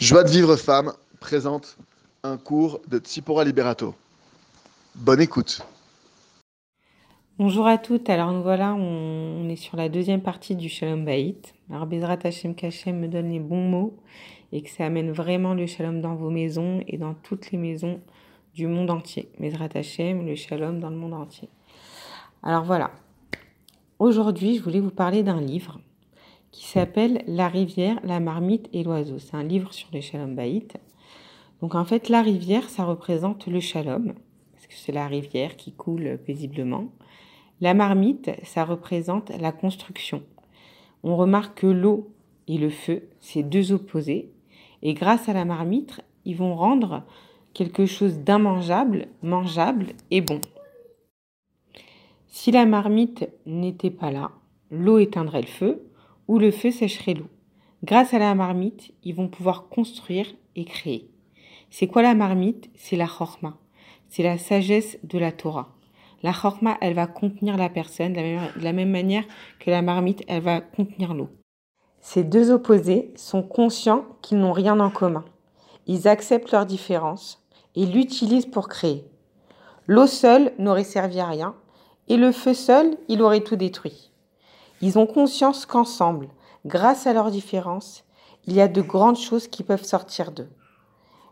Joie de vivre femme présente un cours de Tsipora Liberato. Bonne écoute. Bonjour à toutes, alors nous voilà, on, est sur la deuxième partie du Shalom Baït. Alors Bezrat Hashem Kachem me donne les bons mots et que ça amène vraiment le Shalom dans vos maisons et dans toutes les maisons du monde entier. Bezrat Hashem, le Shalom dans le monde entier. Alors voilà, aujourd'hui je voulais vous parler d'un livre qui s'appelle La rivière, la marmite et l'oiseau. C'est un livre sur le shalom baït. Donc en fait, la rivière, ça représente le shalom, parce que c'est la rivière qui coule paisiblement. La marmite, ça représente la construction. On remarque que l'eau et le feu, c'est deux opposés. Et grâce à la marmite, ils vont rendre quelque chose d'immangeable, mangeable et bon. Si la marmite n'était pas là, l'eau éteindrait le feu, où le feu sécherait l'eau. Grâce à la marmite, ils vont pouvoir construire et créer. C'est quoi la marmite? C'est la chorma. C'est la sagesse de la Torah. La chorma, elle va contenir la personne de la même manière que la marmite, elle va contenir l'eau. Ces deux opposés sont conscients qu'ils n'ont rien en commun. Ils acceptent leurs différences et l'utilisent pour créer. L'eau seule n'aurait servi à rien et le feu seul, il aurait tout détruit. Ils ont conscience qu'ensemble, grâce à leurs différences, il y a de grandes choses qui peuvent sortir d'eux.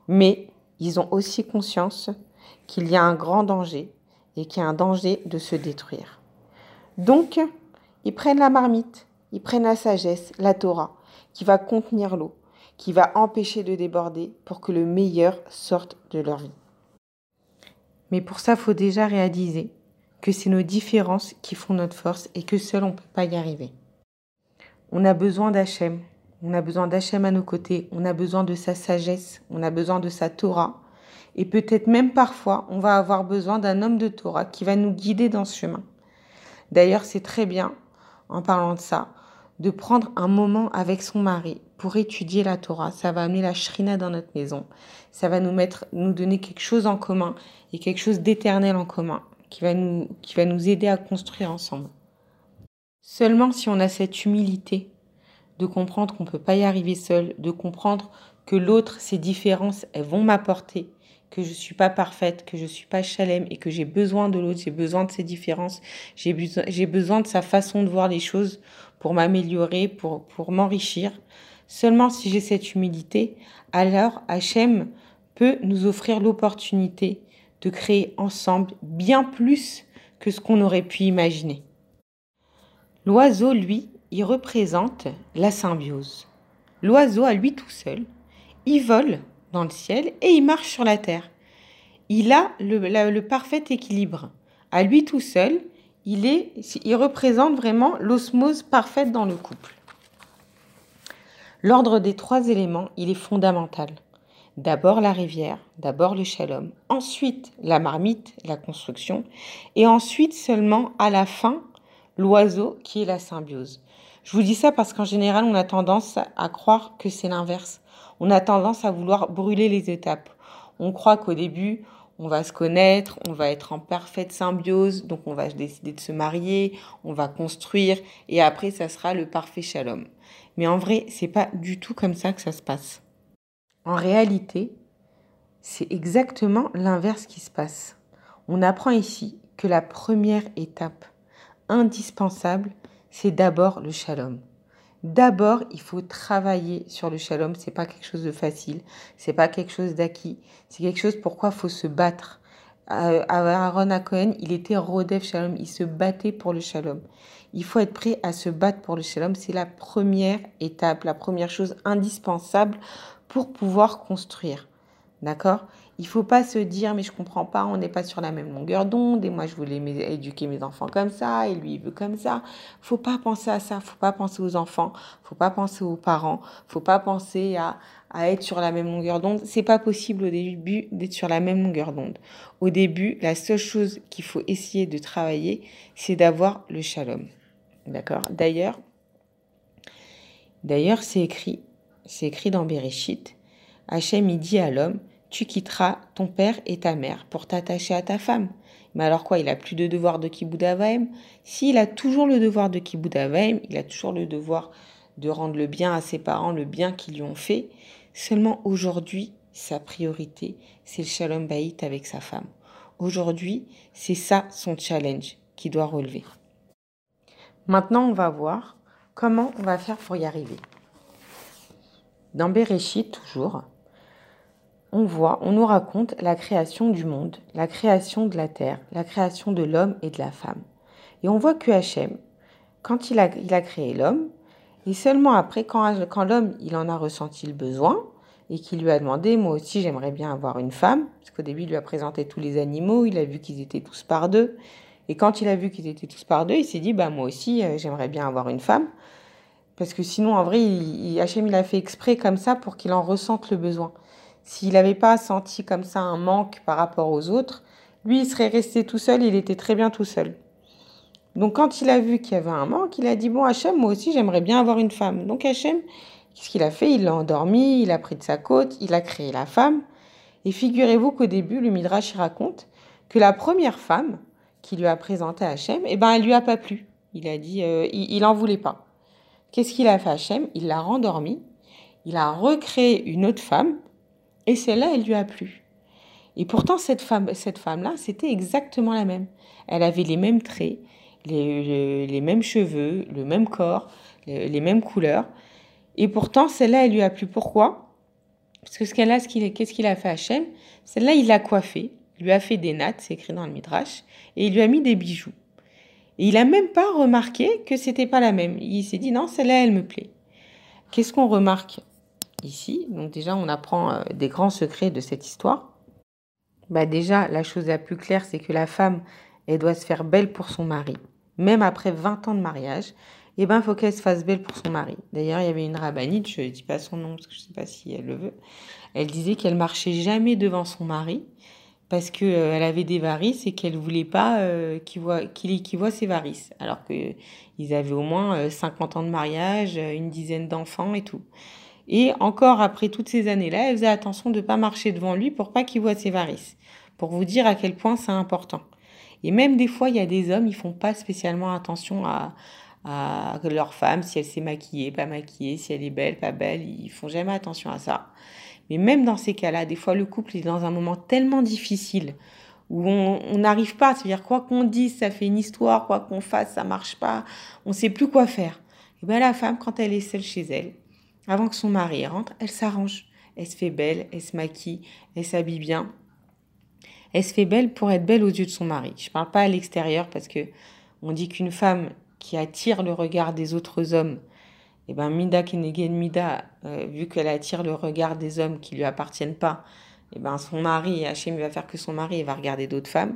Mais ils ont aussi conscience qu'il y a un grand danger et qu'il y a un danger de se détruire. Donc, ils prennent la marmite, ils prennent la sagesse, la Torah, qui va contenir l'eau, qui va empêcher de déborder pour que le meilleur sorte de leur vie. Mais pour ça, faut déjà réaliser que c'est nos différences qui font notre force et que seul on ne peut pas y arriver. On a besoin d'Hachem, on a besoin d'Hachem à nos côtés, on a besoin de sa sagesse, on a besoin de sa Torah, et peut-être même parfois on va avoir besoin d'un homme de Torah qui va nous guider dans ce chemin. D'ailleurs, c'est très bien, en parlant de ça, de prendre un moment avec son mari pour étudier la Torah. Ça va amener la shrina dans notre maison. Ça va nous mettre, nous donner quelque chose en commun et quelque chose d'éternel en commun qui va nous, qui va nous aider à construire ensemble. Seulement si on a cette humilité de comprendre qu'on ne peut pas y arriver seul, de comprendre que l'autre, ses différences, elles vont m'apporter, que je ne suis pas parfaite, que je ne suis pas chalem et que j'ai besoin de l'autre, j'ai besoin de ses différences, j'ai besoin, besoin de sa façon de voir les choses pour m'améliorer, pour, pour m'enrichir. Seulement si j'ai cette humilité, alors Hachem peut nous offrir l'opportunité de créer ensemble bien plus que ce qu'on aurait pu imaginer. L'oiseau, lui, il représente la symbiose. L'oiseau, à lui tout seul, il vole dans le ciel et il marche sur la terre. Il a le, parfait équilibre. À lui tout seul, il, est, il représente vraiment l'osmose parfaite dans le couple. L'ordre des trois éléments, il est fondamental. D'abord la rivière, d'abord le shalom, ensuite la marmite, la construction, et ensuite seulement à la fin l'oiseau qui est la symbiose. Je vous dis ça parce qu'en général, on a tendance à croire que c'est l'inverse. On a tendance à vouloir brûler les étapes. On croit qu'au début, on va se connaître, on va être en parfaite symbiose, donc on va décider de se marier, on va construire, et après, ça sera le parfait shalom. Mais en vrai, c'est pas du tout comme ça que ça se passe. En réalité, c'est exactement l'inverse qui se passe. On apprend ici que la première étape indispensable, c'est d'abord le shalom. D'abord, il faut travailler sur le shalom. C'est pas quelque chose de facile. C'est pas quelque chose d'acquis. C'est quelque chose pourquoi faut se battre. Euh, Aaron à Cohen, il était Rodef Shalom. Il se battait pour le shalom. Il faut être prêt à se battre pour le shalom. C'est la première étape, la première chose indispensable pour pouvoir construire. D'accord? Il faut pas se dire mais je comprends pas, on n'est pas sur la même longueur d'onde et moi je voulais éduquer mes enfants comme ça et lui il veut comme ça. Faut pas penser à ça, faut pas penser aux enfants, faut pas penser aux parents, faut pas penser à, à être sur la même longueur d'onde. C'est pas possible au début d'être sur la même longueur d'onde. Au début, la seule chose qu'il faut essayer de travailler, c'est d'avoir le shalom. D'accord? D'ailleurs, d'ailleurs c'est écrit c'est écrit dans Bereshit. Hachem, dit à l'homme, tu quitteras ton père et ta mère pour t'attacher à ta femme. Mais alors quoi, il a plus de devoir de kibbutz avaim S'il a toujours le devoir de kibbutz avaim, il a toujours le devoir de rendre le bien à ses parents, le bien qu'ils lui ont fait. Seulement aujourd'hui, sa priorité, c'est le shalom baït avec sa femme. Aujourd'hui, c'est ça son challenge qu'il doit relever. Maintenant, on va voir comment on va faire pour y arriver. Dans Bereshit, toujours, on voit, on nous raconte la création du monde, la création de la terre, la création de l'homme et de la femme. Et on voit que Hachem, quand il a, il a créé l'homme, et seulement après, quand, l'homme il en a ressenti le besoin, et qu'il lui a demandé, moi aussi j'aimerais bien avoir une femme, parce qu'au début il lui a présenté tous les animaux, il a vu qu'ils étaient tous par deux, et quand il a vu qu'ils étaient tous par deux, il s'est dit, bah moi aussi euh, j'aimerais bien avoir une femme, parce que sinon en vrai, il, Hachem il a fait exprès comme ça pour qu'il en ressente le besoin. S'il n'avait pas senti comme ça un manque par rapport aux autres, lui il serait resté tout seul, il était très bien tout seul. Donc quand il a vu qu'il y avait un manque, il a dit, bon Hachem, moi aussi j'aimerais bien avoir une femme. Donc Hachem, Qu'est-ce qu'il a fait? Il l'a endormi, il a pris de sa côte, il a créé la femme. Et figurez-vous qu'au début, le Midrash raconte que la première femme qui lui a présenté Hachem, eh ben, elle lui a pas plu. Il a dit, euh, il, n'en voulait pas. Qu'est-ce qu'il a fait Hachem? Il l'a rendormi, il a recréé une autre femme, et celle-là, elle lui a plu. Et pourtant, cette femme, cette femme-là, c'était exactement la même. Elle avait les mêmes traits, les, mêmes cheveux, le même corps, les mêmes couleurs. Et pourtant, celle-là, elle lui a plu. Pourquoi? Parce que ce qu'elle a, qu'est-ce qu'il a fait Hachem? Celle-là, il l'a coiffée, lui a fait des nattes, c'est écrit dans le Midrash, et il lui a mis des bijoux. Et il n'a même pas remarqué que c'était pas la même. Il s'est dit non, celle-là, elle me plaît. Qu'est-ce qu'on remarque ici? Donc déjà, on apprend euh, des grands secrets de cette histoire. Bah déjà, la chose la plus claire, c'est que la femme, elle doit se faire belle pour son mari, même après 20 ans de mariage eh ben, faut qu'elle se fasse belle pour son mari. D'ailleurs, il y avait une rabbinite, je ne dis pas son nom parce que je ne sais pas si elle le veut. Elle disait qu'elle marchait jamais devant son mari parce qu'elle euh, avait des varices et qu'elle voulait pas euh, qu'il voit, ses varices. Alors qu'ils avaient au moins 50 euh, ans de mariage, une dizaine d'enfants et tout. Et encore après toutes ces années-là, elle faisait attention de ne pas marcher devant lui pour pas qu'il voit ses varices. Pour vous dire à quel point c'est important. Et même des fois, il y a des hommes, ils font pas spécialement attention à, à leur femme, si elle s'est maquillée, pas maquillée, si elle est belle, pas belle. Ils font jamais attention à ça. Mais même dans ces cas-là, des fois, le couple est dans un moment tellement difficile où on n'arrive pas, c'est-à-dire quoi qu'on dise, ça fait une histoire, quoi qu'on fasse, ça marche pas, on sait plus quoi faire. Et bien la femme, quand elle est seule chez elle, avant que son mari rentre, elle s'arrange, elle se fait belle, elle se maquille, elle s'habille bien. Elle se fait belle pour être belle aux yeux de son mari. Je parle pas à l'extérieur parce que on dit qu'une femme qui attire le regard des autres hommes, et eh ben Mida Kenegen Mida, euh, vu qu'elle attire le regard des hommes qui lui appartiennent pas, et eh ben son mari, Hachem va faire que son mari va regarder d'autres femmes.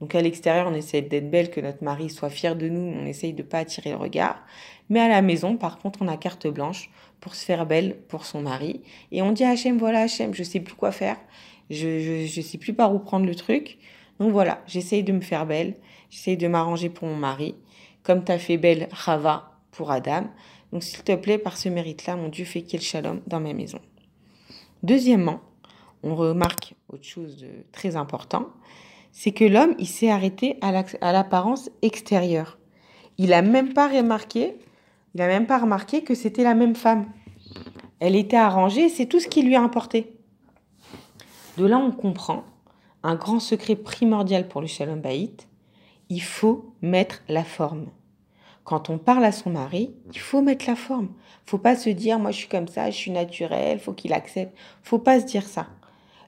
Donc à l'extérieur, on essaie d'être belle, que notre mari soit fier de nous, on essaye de pas attirer le regard. Mais à la maison, par contre, on a carte blanche pour se faire belle pour son mari. Et on dit à Hachem, voilà Hachem, je sais plus quoi faire, je, je, je sais plus par où prendre le truc. Donc voilà, j'essaye de me faire belle, j'essaye de m'arranger pour mon mari comme t'as fait belle Rava pour Adam. Donc s'il te plaît, par ce mérite-là, mon Dieu, fais qu'il shalom dans ma maison. Deuxièmement, on remarque autre chose de très important, c'est que l'homme, il s'est arrêté à l'apparence extérieure. Il a même pas remarqué, il a même pas remarqué que c'était la même femme. Elle était arrangée, c'est tout ce qui lui a importé. De là, on comprend un grand secret primordial pour le shalom baït, il faut mettre la forme. Quand on parle à son mari, il faut mettre la forme. Faut pas se dire moi je suis comme ça, je suis naturel, faut qu'il accepte. Faut pas se dire ça.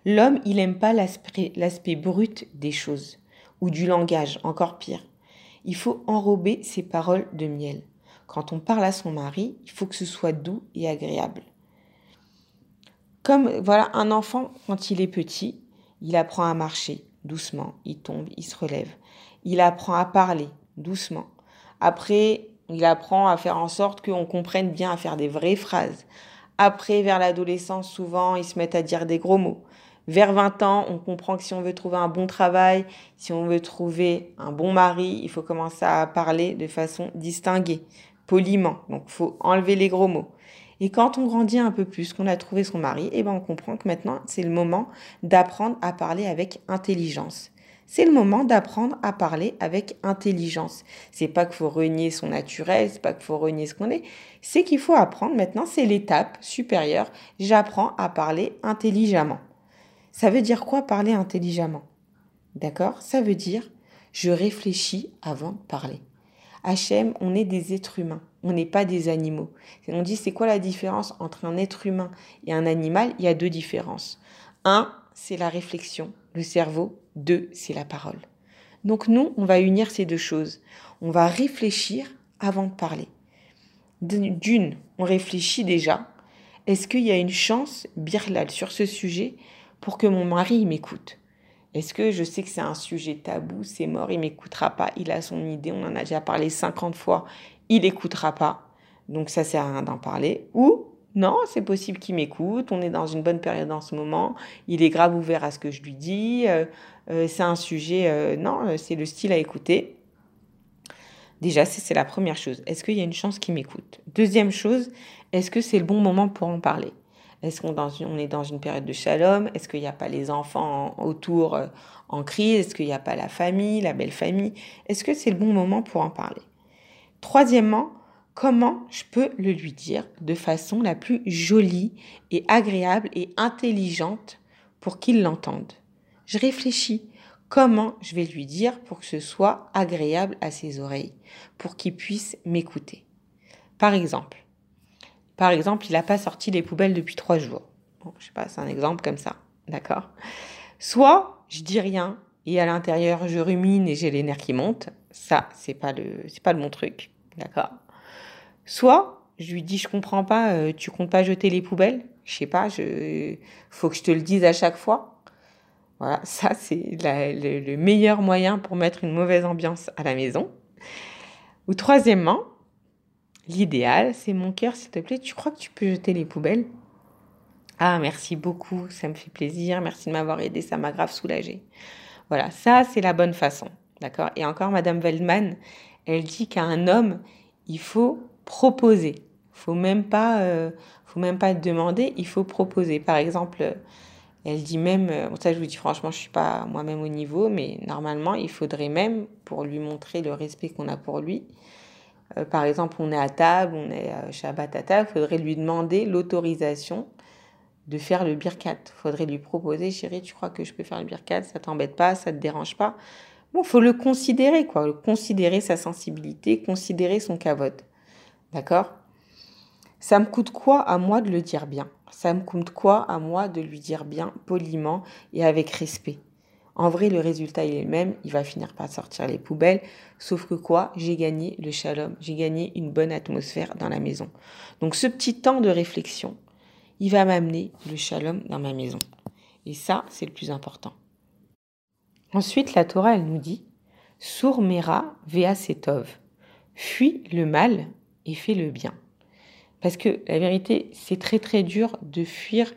L'homme, il aime pas l'aspect brut des choses ou du langage, encore pire. Il faut enrober ses paroles de miel. Quand on parle à son mari, il faut que ce soit doux et agréable. Comme voilà un enfant quand il est petit, il apprend à marcher doucement, il tombe, il se relève il apprend à parler doucement. Après, il apprend à faire en sorte qu'on comprenne bien, à faire des vraies phrases. Après, vers l'adolescence, souvent, ils se mettent à dire des gros mots. Vers 20 ans, on comprend que si on veut trouver un bon travail, si on veut trouver un bon mari, il faut commencer à parler de façon distinguée, poliment. Donc, faut enlever les gros mots. Et quand on grandit un peu plus, qu'on a trouvé son mari, eh ben, on comprend que maintenant, c'est le moment d'apprendre à parler avec intelligence c'est le moment d'apprendre à parler avec intelligence. C'est pas qu'il faut renier son naturel, c'est pas qu'il faut renier ce qu'on est, c'est qu'il faut apprendre maintenant, c'est l'étape supérieure, j'apprends à parler intelligemment. Ça veut dire quoi parler intelligemment? D'accord? Ça veut dire je réfléchis avant de parler. Hachem, on est des êtres humains, on n'est pas des animaux. On dit c'est quoi la différence entre un être humain et un animal? Il y a deux différences. Un, c'est la réflexion, le cerveau. Deux, c'est la parole. Donc nous, on va unir ces deux choses. On va réfléchir avant de parler. D'une, on réfléchit déjà. Est-ce qu'il y a une chance, Birlal, sur ce sujet pour que mon mari m'écoute? Est-ce que je sais que c'est un sujet tabou, c'est mort, il m'écoutera pas, il a son idée, on en a déjà parlé 50 fois, il n'écoutera pas? Donc ça sert à rien d'en parler. Ou non, c'est possible qu'il m'écoute, on est dans une bonne période en ce moment, il est grave ouvert à ce que je lui dis, euh, euh, c'est un sujet, euh, non, c'est le style à écouter. Déjà, c'est la première chose. Est-ce qu'il y a une chance qu'il m'écoute? Deuxième chose, est-ce que c'est le bon moment pour en parler? Est-ce qu'on on est dans une période de shalom? Est-ce qu'il n'y a pas les enfants autour en crise? Est-ce qu'il n'y a pas la famille, la belle famille? Est-ce que c'est le bon moment pour en parler? Troisièmement, comment je peux le lui dire de façon la plus jolie et agréable et intelligente pour qu'il l'entende. Je réfléchis comment je vais lui dire pour que ce soit agréable à ses oreilles, pour qu'il puisse m'écouter? Par exemple, par exemple, il n'a pas sorti les poubelles depuis trois jours. Bon, je sais pas, c'est un exemple comme ça, d'accord? Soit je dis rien et à l'intérieur je rumine et j'ai les nerfs qui montent. Ça, c'est pas le, c'est pas le bon truc, d'accord? Soit je lui dis je comprends pas, euh, tu comptes pas jeter les poubelles Je sais pas, je faut que je te le dise à chaque fois. Voilà, ça c'est le, le, meilleur moyen pour mettre une mauvaise ambiance à la maison. Ou troisièmement, l'idéal, c'est mon cœur, s'il te plaît, tu crois que tu peux jeter les poubelles? Ah, merci beaucoup, ça me fait plaisir, merci de m'avoir aidé, ça m'a grave soulagé. Voilà, ça c'est la bonne façon, d'accord? Et encore, Madame Veldman, elle dit qu'à un homme, il faut proposer. Faut même pas, euh, faut même pas demander, il faut proposer. Par exemple, elle dit même, euh, ça je vous dis franchement, je suis pas moi-même au niveau, mais normalement, il faudrait même, pour lui montrer le respect qu'on a pour lui, euh, par exemple, on est à table, on est à Shabbat à table, faudrait lui demander l'autorisation de faire le birkat. Faudrait lui proposer, chérie, tu crois que je peux faire le birkat, ça t'embête pas, ça te dérange pas? Bon, faut le considérer, quoi, considérer sa sensibilité, considérer son cavote. D'accord? Ça me coûte quoi à moi de le dire bien? Ça me coûte quoi à moi de lui dire bien, poliment et avec respect? En vrai, le résultat, est le même. Il va finir par sortir les poubelles. Sauf que quoi? J'ai gagné le shalom. J'ai gagné une bonne atmosphère dans la maison. Donc, ce petit temps de réflexion, il va m'amener le shalom dans ma maison. Et ça, c'est le plus important. Ensuite, la Torah, elle nous dit Sour mera vea setov. Fuis le mal et fais le bien. Parce que la vérité, c'est très très dur de fuir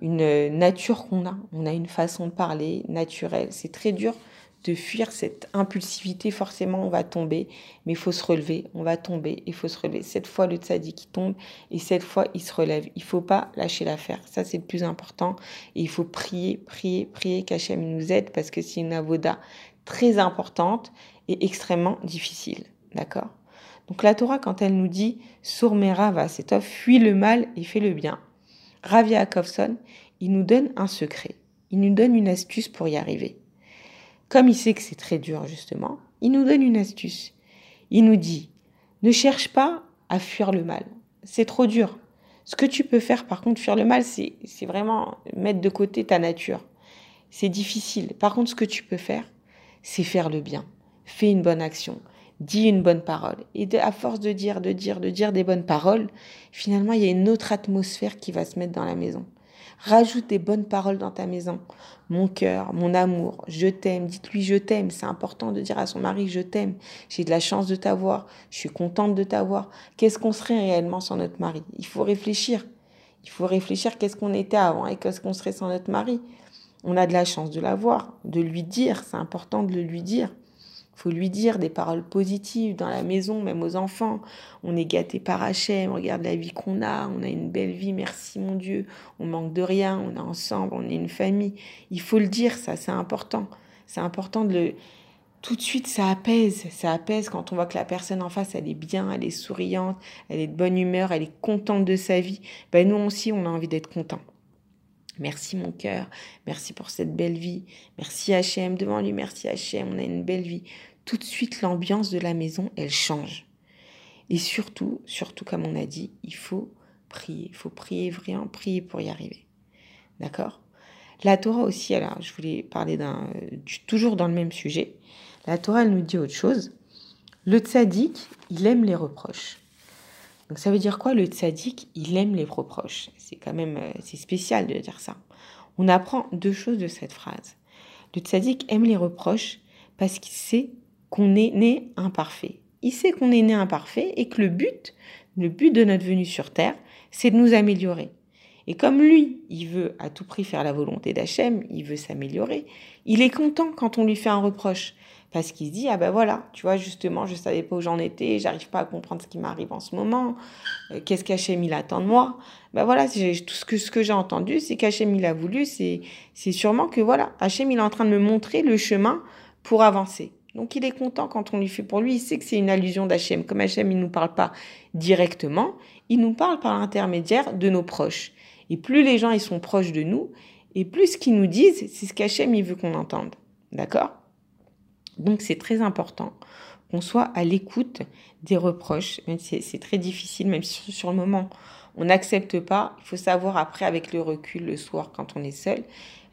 une nature qu'on a. On a une façon de parler naturelle. C'est très dur de fuir cette impulsivité. Forcément, on va tomber, mais il faut se relever. On va tomber, il faut se relever. Cette fois, le tzaddik qui tombe et cette fois, il se relève. Il faut pas lâcher l'affaire. Ça, c'est le plus important. Et il faut prier, prier, prier qu'Hachem nous aide parce que c'est une avoda très importante et extrêmement difficile. D'accord? Donc la Torah, quand elle nous dit Sourmera va fuis le mal et fais le bien, Rav Yakovson, il nous donne un secret. Il nous donne une astuce pour y arriver. Comme il sait que c'est très dur, justement, il nous donne une astuce. Il nous dit Ne cherche pas à fuir le mal. C'est trop dur. Ce que tu peux faire, par contre, fuir le mal, c'est vraiment mettre de côté ta nature. C'est difficile. Par contre, ce que tu peux faire, c'est faire le bien. Fais une bonne action dis une bonne parole. Et à force de dire, de dire, de dire des bonnes paroles, finalement, il y a une autre atmosphère qui va se mettre dans la maison. Rajoute des bonnes paroles dans ta maison. Mon cœur, mon amour, je t'aime. Dites-lui je t'aime. C'est important de dire à son mari je t'aime. J'ai de la chance de t'avoir. Je suis contente de t'avoir. Qu'est-ce qu'on serait réellement sans notre mari? Il faut réfléchir. Il faut réfléchir qu'est-ce qu'on était avant et qu'est-ce qu'on serait sans notre mari. On a de la chance de l'avoir, de lui dire. C'est important de le lui dire faut lui dire des paroles positives dans la maison, même aux enfants. On est gâté par Hachem, regarde la vie qu'on a, on a une belle vie, merci mon Dieu, on manque de rien, on est ensemble, on est une famille. Il faut le dire, ça c'est important. C'est important de le... Tout de suite, ça apaise. Ça apaise quand on voit que la personne en face, elle est bien, elle est souriante, elle est de bonne humeur, elle est contente de sa vie. Ben, nous aussi, on a envie d'être content. Merci mon cœur, merci pour cette belle vie, merci HM devant lui, merci HM, on a une belle vie. Tout de suite, l'ambiance de la maison, elle change. Et surtout, surtout comme on a dit, il faut prier, il faut prier vraiment, prier pour y arriver. D'accord? La Torah aussi, alors je voulais parler d'un, toujours dans le même sujet. La Torah, elle nous dit autre chose. Le tzaddik, il aime les reproches. Donc ça veut dire quoi le tzaddik Il aime les reproches. C'est quand même euh, c'est spécial de dire ça. On apprend deux choses de cette phrase. Le tzaddik aime les reproches parce qu'il sait qu'on est né imparfait. Il sait qu'on est né imparfait et que le but, le but de notre venue sur terre, c'est de nous améliorer. Et comme lui, il veut à tout prix faire la volonté d'Hachem, il veut s'améliorer, il est content quand on lui fait un reproche parce qu'il se dit ah ben voilà tu vois justement je savais pas où j'en étais j'arrive pas à comprendre ce qui m'arrive en ce moment. Euh, qu'est-ce qu'Hachem il attend de moi? Ben voilà tout ce que ce que j'ai entendu c'est qu'Hachem il a voulu c'est sûrement que voilà Hachem il est en train de me montrer le chemin pour avancer. Donc il est content quand on lui fait pour lui il sait que c'est une allusion d'Hachem. Comme Hachem il nous parle pas directement il nous parle par l'intermédiaire de nos proches. Et plus les gens ils sont proches de nous et plus ce qu'ils nous disent c'est ce qu'Hachem il veut qu'on entende. D'accord? Donc c'est très important qu'on soit à l'écoute des reproches, c'est très difficile, même si sur le moment on n'accepte pas, il faut savoir après avec le recul le soir quand on est seul,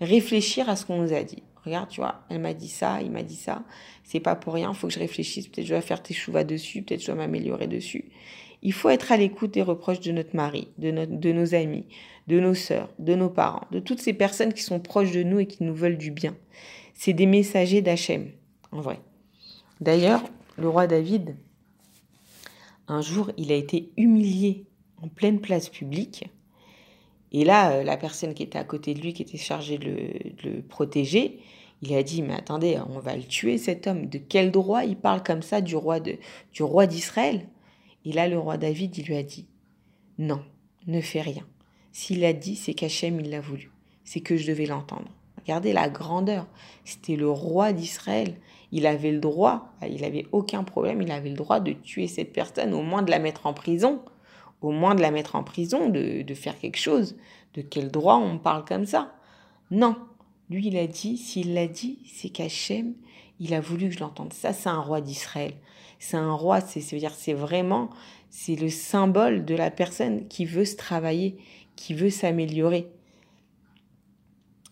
réfléchir à ce qu'on nous a dit. Regarde, tu vois, elle m'a dit ça, il m'a dit ça, c'est pas pour rien, faut que je réfléchisse, peut-être je dois faire tes chouvas dessus, peut-être je dois m'améliorer dessus. Il faut être à l'écoute des reproches de notre mari, de nos amis, de nos sœurs, de nos parents, de toutes ces personnes qui sont proches de nous et qui nous veulent du bien. C'est des messagers d'Hachem en vrai. D'ailleurs, le roi David, un jour, il a été humilié en pleine place publique. Et là, euh, la personne qui était à côté de lui, qui était chargée de le, protéger, il a dit, mais attendez, on va le tuer, cet homme. De quel droit il parle comme ça du roi d'Israël? Et là, le roi David, il lui a dit, non, ne fais rien. S'il a dit, c'est qu'Hachem, il l'a voulu. C'est que je devais l'entendre. Regardez la grandeur. C'était le roi d'Israël il avait le droit, il n'avait aucun problème, il avait le droit de tuer cette personne, au moins de la mettre en prison, au moins de la mettre en prison, de, faire quelque chose. De quel droit on parle comme ça? Non, lui il a dit, s'il l'a dit, c'est qu'Hachem, il a voulu que je l'entende. Ça, c'est un roi d'Israël. C'est un roi, c'est, dire c'est vraiment, c'est le symbole de la personne qui veut se travailler, qui veut s'améliorer.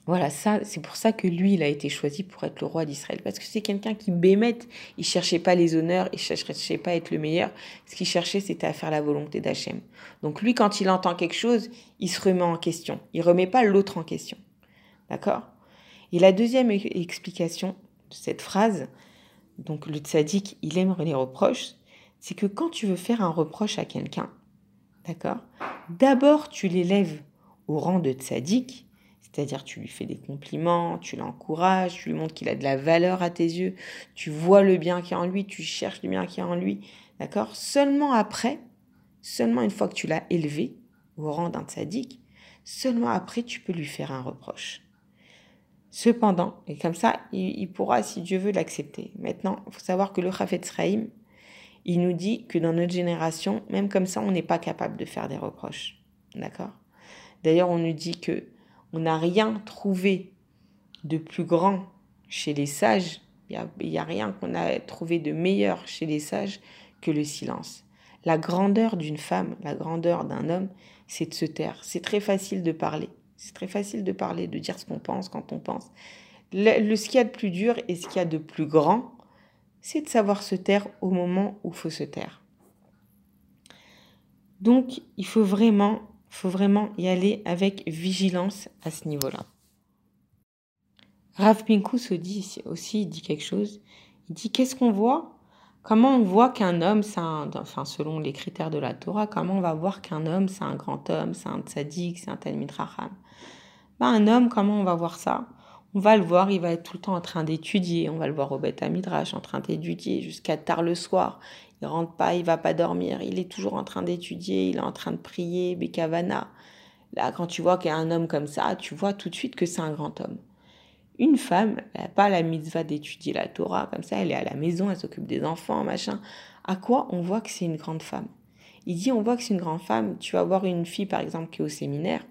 Voilà, ça, c'est pour ça que lui, il a été choisi pour être le roi d'Israël. Parce que c'est quelqu'un qui bémette. Il cherchait pas les honneurs, il cherchait pas à être le meilleur. Ce qu'il cherchait, c'était à faire la volonté d'Hachem. Donc lui, quand il entend quelque chose, il se remet en question. Il remet pas l'autre en question. D'accord? Et la deuxième explication de cette phrase, donc le tzaddik, il aime les reproches, c'est que quand tu veux faire un reproche à quelqu'un, d'accord? D'abord, tu l'élèves au rang de tzaddik, c'est-à-dire tu lui fais des compliments, tu l'encourages, tu lui montres qu'il a de la valeur à tes yeux, tu vois le bien qu'il y a en lui, tu cherches le bien qu'il y a en lui. D'accord? Seulement après, seulement une fois que tu l'as élevé au rang d'un tzaddik, seulement après tu peux lui faire un reproche. Cependant, et comme ça, il, pourra, si Dieu veut, l'accepter. Maintenant, il faut savoir que le Chafetz Sraïm, il nous dit que dans notre génération, même comme ça, on n'est pas capable de faire des reproches. D'accord? D'ailleurs, on nous dit que on n'a rien trouvé de plus grand chez les sages, il n'y a, rien qu'on a trouvé de meilleur chez les sages que le silence. La grandeur d'une femme, la grandeur d'un homme, c'est de se taire. C'est très facile de parler. C'est très facile de parler, de dire ce qu'on pense quand on pense. Le, ce qu'il y a de plus dur et ce qu'il y a de plus grand, c'est de savoir se taire au moment où faut se taire. Donc, il faut vraiment faut vraiment y aller avec vigilance à ce niveau-là. Rav Pinkus dit aussi dit quelque chose. Il dit qu'est-ce qu'on voit? Comment on voit qu'un homme, c'est enfin selon les critères de la Torah, comment on va voir qu'un homme, c'est un grand homme, c'est un tzaddik, c'est un talmid racham? Ben, Un homme, comment on va voir ça? On va le voir, il va être tout le temps en train d'étudier. On va le voir au Beth Midrash, en train d'étudier jusqu'à tard le soir il rentre pas, il va pas dormir, il est toujours en train d'étudier, il est en train de prier, Bekavana. Là, quand tu vois qu'il y a un homme comme ça, tu vois tout de suite que c'est un grand homme. Une femme, elle n'a pas la mitzvah d'étudier la Torah comme ça, elle est à la maison, elle s'occupe des enfants, machin. À quoi on voit que c'est une grande femme? Il dit on voit que c'est une grande femme. Tu vas voir une fille par exemple qui est au séminaire,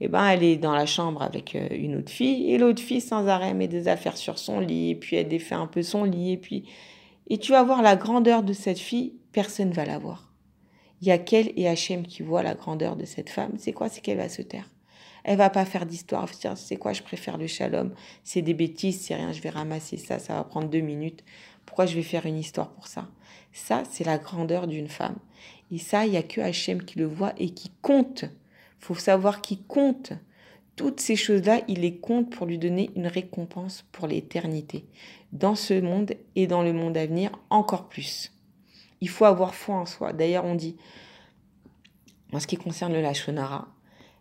eh ben elle est dans la chambre avec euh, une autre fille et l'autre fille sans arrêt met des affaires sur son lit et puis elle défait un peu son lit et puis et tu vas voir la grandeur de cette fille, personne va la voir. Il y a qu'elle et Hachem qui voient la grandeur de cette femme. C'est quoi C'est qu'elle va se taire? Elle va pas faire d'histoire. C'est quoi Je préfère le shalom? C'est des bêtises, c'est rien. Je vais ramasser ça. Ça va prendre deux minutes. Pourquoi je vais faire une histoire pour ça? Ça, c'est la grandeur d'une femme. Et ça, il y a que Hachem qui le voit et qui compte. Faut savoir qui compte. Toutes ces choses-là, il les compte pour lui donner une récompense pour l'éternité. Dans ce monde et dans le monde à venir, encore plus. Il faut avoir foi en soi. D'ailleurs, on dit, en ce qui concerne le Lachonara,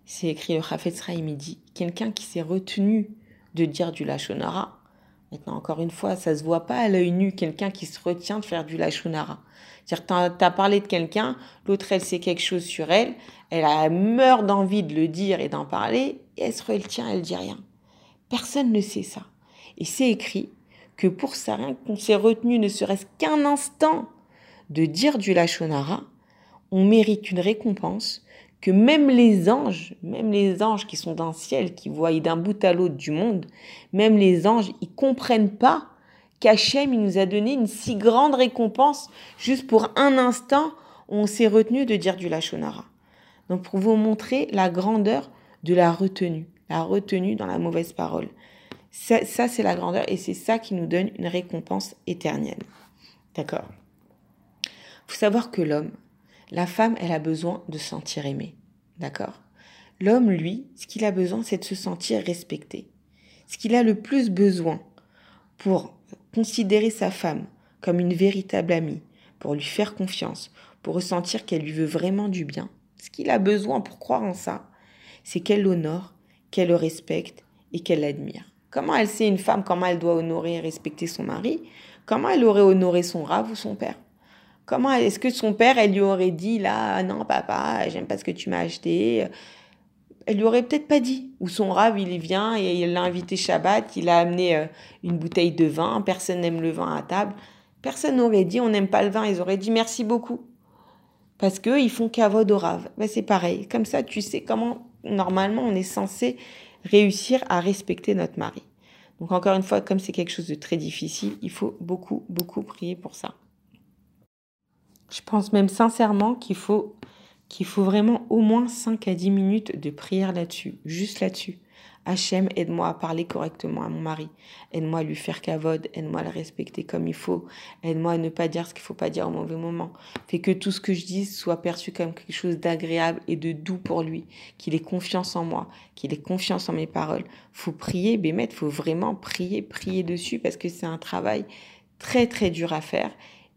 c'est écrit le Chafetz il dit, quelqu'un qui s'est retenu de dire du Lachonara, maintenant encore une fois, ça se voit pas à l'œil nu, quelqu'un qui se retient de faire du Lachonara. C'est-à-dire, tu as parlé de quelqu'un, l'autre, elle sait quelque chose sur elle, elle a, meurt d'envie de le dire et d'en parler, elle se retient, elle dit rien. Personne ne sait ça. Et c'est écrit que pour ça, rien qu'on s'est retenu ne serait-ce qu'un instant de dire du Lachonara, on mérite une récompense que même les anges, même les anges qui sont dans le ciel, qui voient d'un bout à l'autre du monde, même les anges, ils comprennent pas qu'Hachem, il nous a donné une si grande récompense juste pour un instant où on s'est retenu de dire du Lachonara. Donc pour vous montrer la grandeur de la retenue, la retenue dans la mauvaise parole. Ça, c'est la grandeur et c'est ça qui nous donne une récompense éternelle. D'accord? Faut savoir que l'homme, la femme, elle a besoin de se sentir aimée. D'accord? L'homme, lui, ce qu'il a besoin, c'est de se sentir respecté. Ce qu'il a le plus besoin pour considérer sa femme comme une véritable amie, pour lui faire confiance, pour ressentir qu'elle lui veut vraiment du bien, ce qu'il a besoin pour croire en ça, c'est qu'elle l'honore, qu'elle le respecte et qu'elle l'admire. Comment elle sait une femme, comment elle doit honorer et respecter son mari? Comment elle aurait honoré son rave ou son père? Comment est-ce que son père, elle lui aurait dit là, non papa, j'aime pas ce que tu m'as acheté Elle lui aurait peut-être pas dit. Ou son rave, il vient et il l'a invité Shabbat, il a amené euh, une bouteille de vin, personne n'aime le vin à table. Personne n'aurait dit on n'aime pas le vin, ils auraient dit merci beaucoup. Parce qu'eux, ils font kavod au rave. Ben, c'est pareil. Comme ça, tu sais comment, normalement, on est censé réussir à respecter notre mari. Donc encore une fois, comme c'est quelque chose de très difficile, il faut beaucoup, beaucoup prier pour ça. Je pense même sincèrement qu'il faut, faut vraiment au moins 5 à 10 minutes de prière là-dessus, juste là-dessus. Hachem, aide-moi à parler correctement à mon mari. Aide-moi à lui faire cavode. Aide-moi à le respecter comme il faut. Aide-moi à ne pas dire ce qu'il faut pas dire au mauvais moment. Fais que tout ce que je dis soit perçu comme quelque chose d'agréable et de doux pour lui. Qu'il ait confiance en moi. Qu'il ait confiance en mes paroles. Faut prier, Bémet. Faut vraiment prier, prier dessus parce que c'est un travail très, très dur à faire.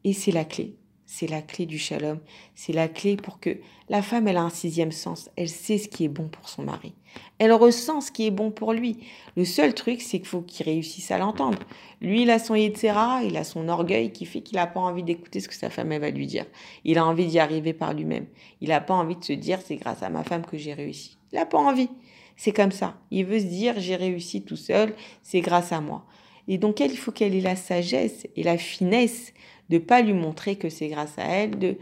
Et c'est la clé c'est la clé du shalom. C'est la clé pour que la femme, elle a un sixième sens. Elle sait ce qui est bon pour son mari. Elle ressent ce qui est bon pour lui. Le seul truc, c'est qu'il faut qu'il réussisse à l'entendre. Lui, il a son Yetzera, il a son orgueil qui fait qu'il n'a pas envie d'écouter ce que sa femme, elle va lui dire. Il a envie d'y arriver par lui-même. Il n'a pas envie de se dire, c'est grâce à ma femme que j'ai réussi. Il n'a pas envie. C'est comme ça. Il veut se dire, j'ai réussi tout seul, c'est grâce à moi. Et donc, elle, il faut qu'elle ait la sagesse et la finesse de pas lui montrer que c'est grâce à elle, de,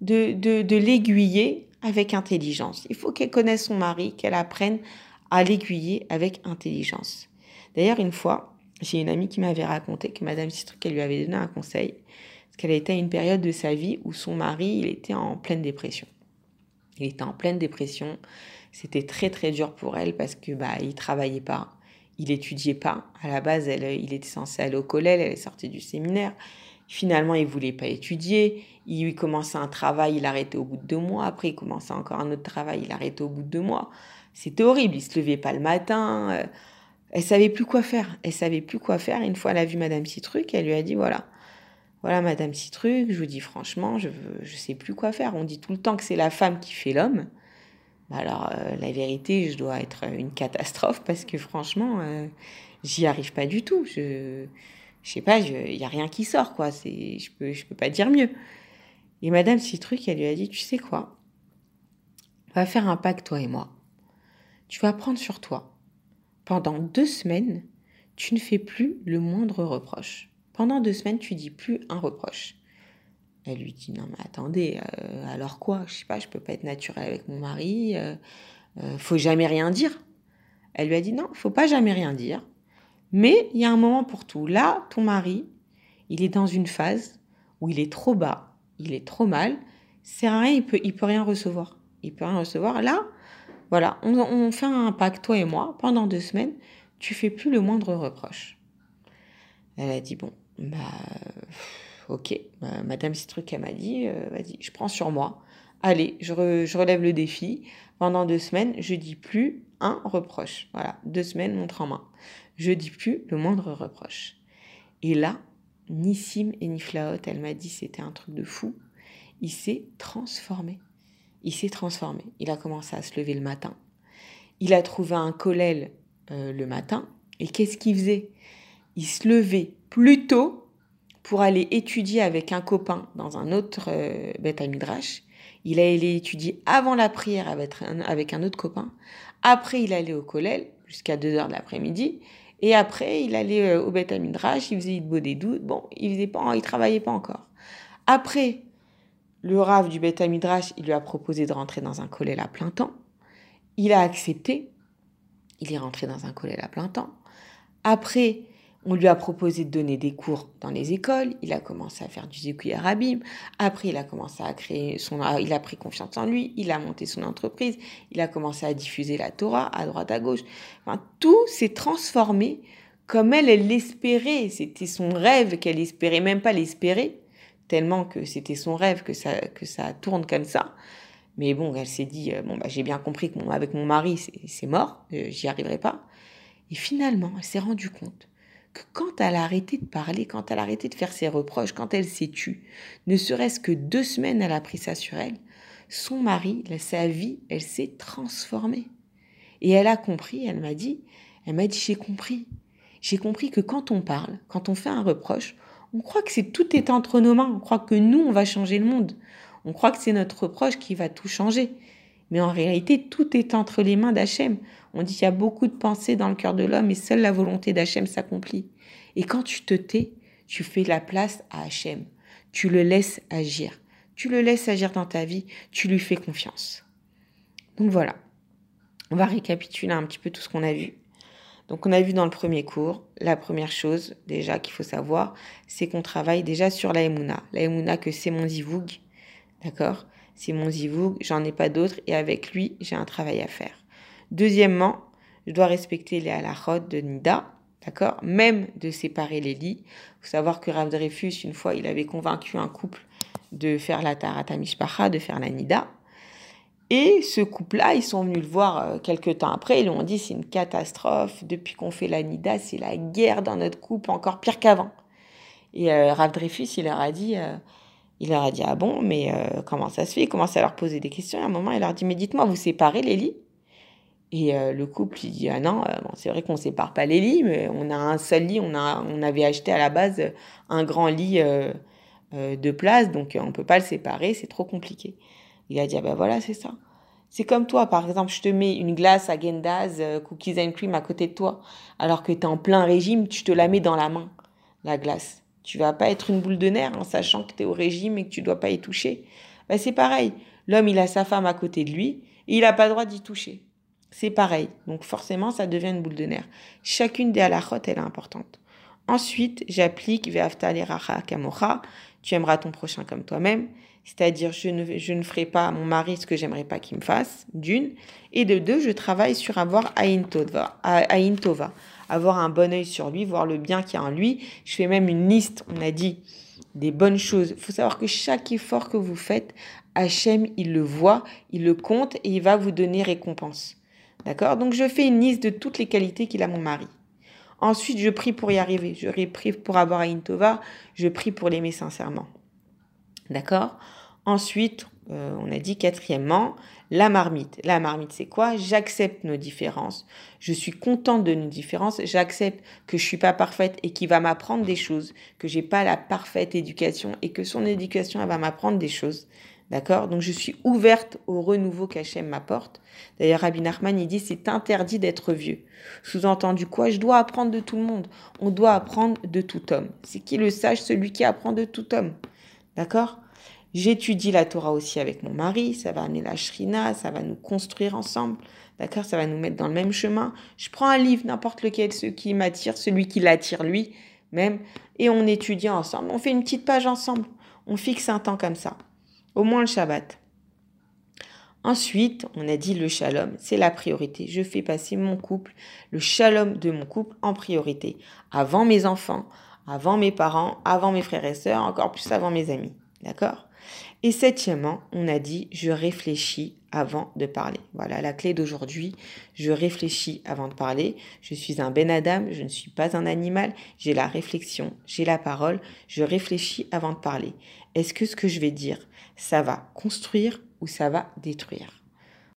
de, de, l'aiguiller avec intelligence. Il faut qu'elle connaisse son mari, qu'elle apprenne à l'aiguiller avec intelligence. D'ailleurs, une fois, j'ai une amie qui m'avait raconté que Madame Cistruc, elle lui avait donné un conseil, parce qu'elle était à une période de sa vie où son mari, il était en pleine dépression. Il était en pleine dépression. C'était très très dur pour elle parce que bah il travaillait pas, il étudiait pas. À la base, elle, il était censé aller au collège, elle est sortie du séminaire. Finalement, il voulait pas étudier. Il commençait un travail, il arrêtait au bout de deux mois. Après, il commençait encore un autre travail, il arrêtait au bout de deux mois. C'était horrible. Il se levait pas le matin. Euh, elle savait plus quoi faire. Elle savait plus quoi faire. Une fois, elle a vu Madame Citruc. Elle lui a dit voilà, voilà Madame Citruc. Je vous dis franchement, je je sais plus quoi faire. On dit tout le temps que c'est la femme qui fait l'homme. Bah alors, euh, la vérité, je dois être une catastrophe parce que franchement, euh, j'y arrive pas du tout. Je je sais pas, il y a rien qui sort, quoi. C'est, je peux, je peux pas dire mieux. Et Madame Citruc, elle lui a dit, tu sais quoi? Va faire un pacte, toi et moi. Tu vas prendre sur toi. Pendant deux semaines, tu ne fais plus le moindre reproche. Pendant deux semaines, tu dis plus un reproche. Elle lui dit non mais attendez, euh, alors quoi? Je sais pas, je peux pas être naturelle avec mon mari. Euh, euh, faut jamais rien dire. Elle lui a dit non, faut pas jamais rien dire. Mais il y a un moment pour tout. Là, ton mari, il est dans une phase où il est trop bas, il est trop mal. C'est rien, il peut, il peut rien recevoir. Il peut rien recevoir. Là, voilà, on, fait un pacte toi et moi pendant deux semaines. Tu fais plus le moindre reproche. Elle a dit bon, bah ok, bah, Madame Citruc, elle m'a dit, euh, vas-y, je prends sur moi. Allez, je, relève le défi. Pendant deux semaines, je dis plus un reproche. Voilà, deux semaines, montre en main. Je dis plus le moindre reproche. Et là, ni Sim et ni Flaot, elle m'a dit, c'était un truc de fou. Il s'est transformé. Il s'est transformé. Il a commencé à se lever le matin. Il a trouvé un collèle euh, le matin. Et qu'est-ce qu'il faisait? Il se levait plus tôt pour aller étudier avec un copain dans un autre euh, Beth Midrash. Il a allé étudier avant la prière avec un, avec un autre copain. Après, il allait au collège jusqu'à 2 heures de l'après-midi. Et après, il allait euh, au Beth Midrash, il faisait beau des doutes. Bon, il faisait pas, il travaillait pas encore. Après, le rave du Beth Midrash, il lui a proposé de rentrer dans un collège à plein temps. Il a accepté. Il est rentré dans un collège à plein temps. Après, on lui a proposé de donner des cours dans les écoles. Il a commencé à faire du Zikuya Rabim. Après, il a commencé à créer son, il a pris confiance en lui. Il a monté son entreprise. Il a commencé à diffuser la Torah à droite, à gauche. Enfin, tout s'est transformé comme elle, elle l'espérait. C'était son rêve qu'elle espérait, même pas l'espérer, tellement que c'était son rêve que ça, que ça tourne comme ça. Mais bon, elle s'est dit, euh, bon, bah, j'ai bien compris que avec mon mari, c'est mort, euh, j'y arriverai pas. Et finalement, elle s'est rendue compte que quand elle a arrêté de parler, quand elle a arrêté de faire ses reproches, quand elle s'est tue, ne serait-ce que deux semaines, elle a pris ça sur elle, son mari, sa vie, elle s'est transformée. Et elle a compris, elle m'a dit, elle m'a dit, j'ai compris. J'ai compris que quand on parle, quand on fait un reproche, on croit que c'est tout est entre nos mains, on croit que nous, on va changer le monde. On croit que c'est notre reproche qui va tout changer. Mais en réalité, tout est entre les mains d'Hachem. On dit qu'il y a beaucoup de pensées dans le cœur de l'homme et seule la volonté d'Hachem s'accomplit. Et quand tu te tais, tu fais la place à Hachem. Tu le laisses agir. Tu le laisses agir dans ta vie. Tu lui fais confiance. Donc voilà. On va récapituler un petit peu tout ce qu'on a vu. Donc on a vu dans le premier cours, la première chose déjà qu'il faut savoir, c'est qu'on travaille déjà sur la Emouna. La Emouna que c'est mon zivoug, d'accord? C'est mon zivoug, j'en ai pas d'autres et avec lui, j'ai un travail à faire. Deuxièmement, je dois respecter les halachot de Nida, d'accord? Même de séparer les lits. Il faut savoir que Rav Dreyfus, une fois, il avait convaincu un couple de faire la Tarata Mishpacha, de faire la Nida. Et ce couple-là, ils sont venus le voir euh, quelques temps après, ils lui ont dit c'est une catastrophe, depuis qu'on fait la Nida, c'est la guerre dans notre couple, encore pire qu'avant. Et euh, Rav Dreyfus, il leur a dit... Euh, il leur a dit Ah bon, mais euh, comment ça se fait? Il commence à leur poser des questions. à un moment, il leur dit Mais dites-moi, vous séparez les lits? Et euh, le couple, il dit Ah non, euh, bon, c'est vrai qu'on sépare pas les lits, mais on a un seul lit. On, a, on avait acheté à la base un grand lit de place, donc on peut pas le séparer, c'est trop compliqué. Il a dit Ah ben voilà, c'est ça. C'est comme toi, par exemple, je te mets une glace à Gendaz, cookies and cream à côté de toi, alors que tu es en plein régime, tu te la mets dans la main, la glace. Tu vas pas être une boule de nerfs en sachant que tu es au régime et que tu dois pas y toucher. Ben, c'est pareil. L'homme, il a sa femme à côté de lui et il n'a pas le droit d'y toucher. C'est pareil. Donc forcément, ça devient une boule de nerfs. Chacune des halachot, elle est importante. Ensuite, j'applique Ve'aftale kamocha. Tu aimeras ton prochain comme toi-même. C'est-à-dire, je ne, je ne ferai pas à mon mari ce que j'aimerais pas qu'il me fasse, d'une. Et de deux, je travaille sur avoir Aïn Tova avoir un bon œil sur lui, voir le bien qu'il y a en lui. Je fais même une liste, on a dit, des bonnes choses. Il faut savoir que chaque effort que vous faites, Hachem, il le voit, il le compte et il va vous donner récompense. D'accord? Donc je fais une liste de toutes les qualités qu'il a mon mari. Ensuite, je prie pour y arriver. Je prie pour avoir Aïn Tova. Je prie pour l'aimer sincèrement. D'accord? Ensuite, euh, on a dit quatrièmement, la marmite. La marmite, c'est quoi? J'accepte nos différences. Je suis contente de nos différences. J'accepte que je suis pas parfaite et qu'il va m'apprendre des choses, que j'ai pas la parfaite éducation et que son éducation, elle va m'apprendre des choses. D'accord? Donc je suis ouverte au renouveau qu'Hachem m'apporte. D'ailleurs, Rabbi Nachman, il dit c'est interdit d'être vieux. Sous-entendu quoi? Je dois apprendre de tout le monde. On doit apprendre de tout homme. C'est qui le sage? Celui qui apprend de tout homme. D'accord? J'étudie la Torah aussi avec mon mari. Ça va amener la shrina, ça va nous construire ensemble. D'accord Ça va nous mettre dans le même chemin. Je prends un livre, n'importe lequel, ce qui m'attire, celui qui l'attire lui, même, et on étudie ensemble. On fait une petite page ensemble. On fixe un temps comme ça au moins le Shabbat. Ensuite, on a dit le shalom, c'est la priorité. Je fais passer mon couple, le shalom de mon couple en priorité, avant mes enfants, avant mes parents, avant mes frères et sœurs, encore plus avant mes amis. D'accord? Et septièmement, on a dit je réfléchis avant de parler. Voilà la clé d'aujourd'hui. Je réfléchis avant de parler. Je suis un Ben Adam, je ne suis pas un animal. J'ai la réflexion, j'ai la parole. Je réfléchis avant de parler. Est-ce que ce que je vais dire, ça va construire ou ça va détruire?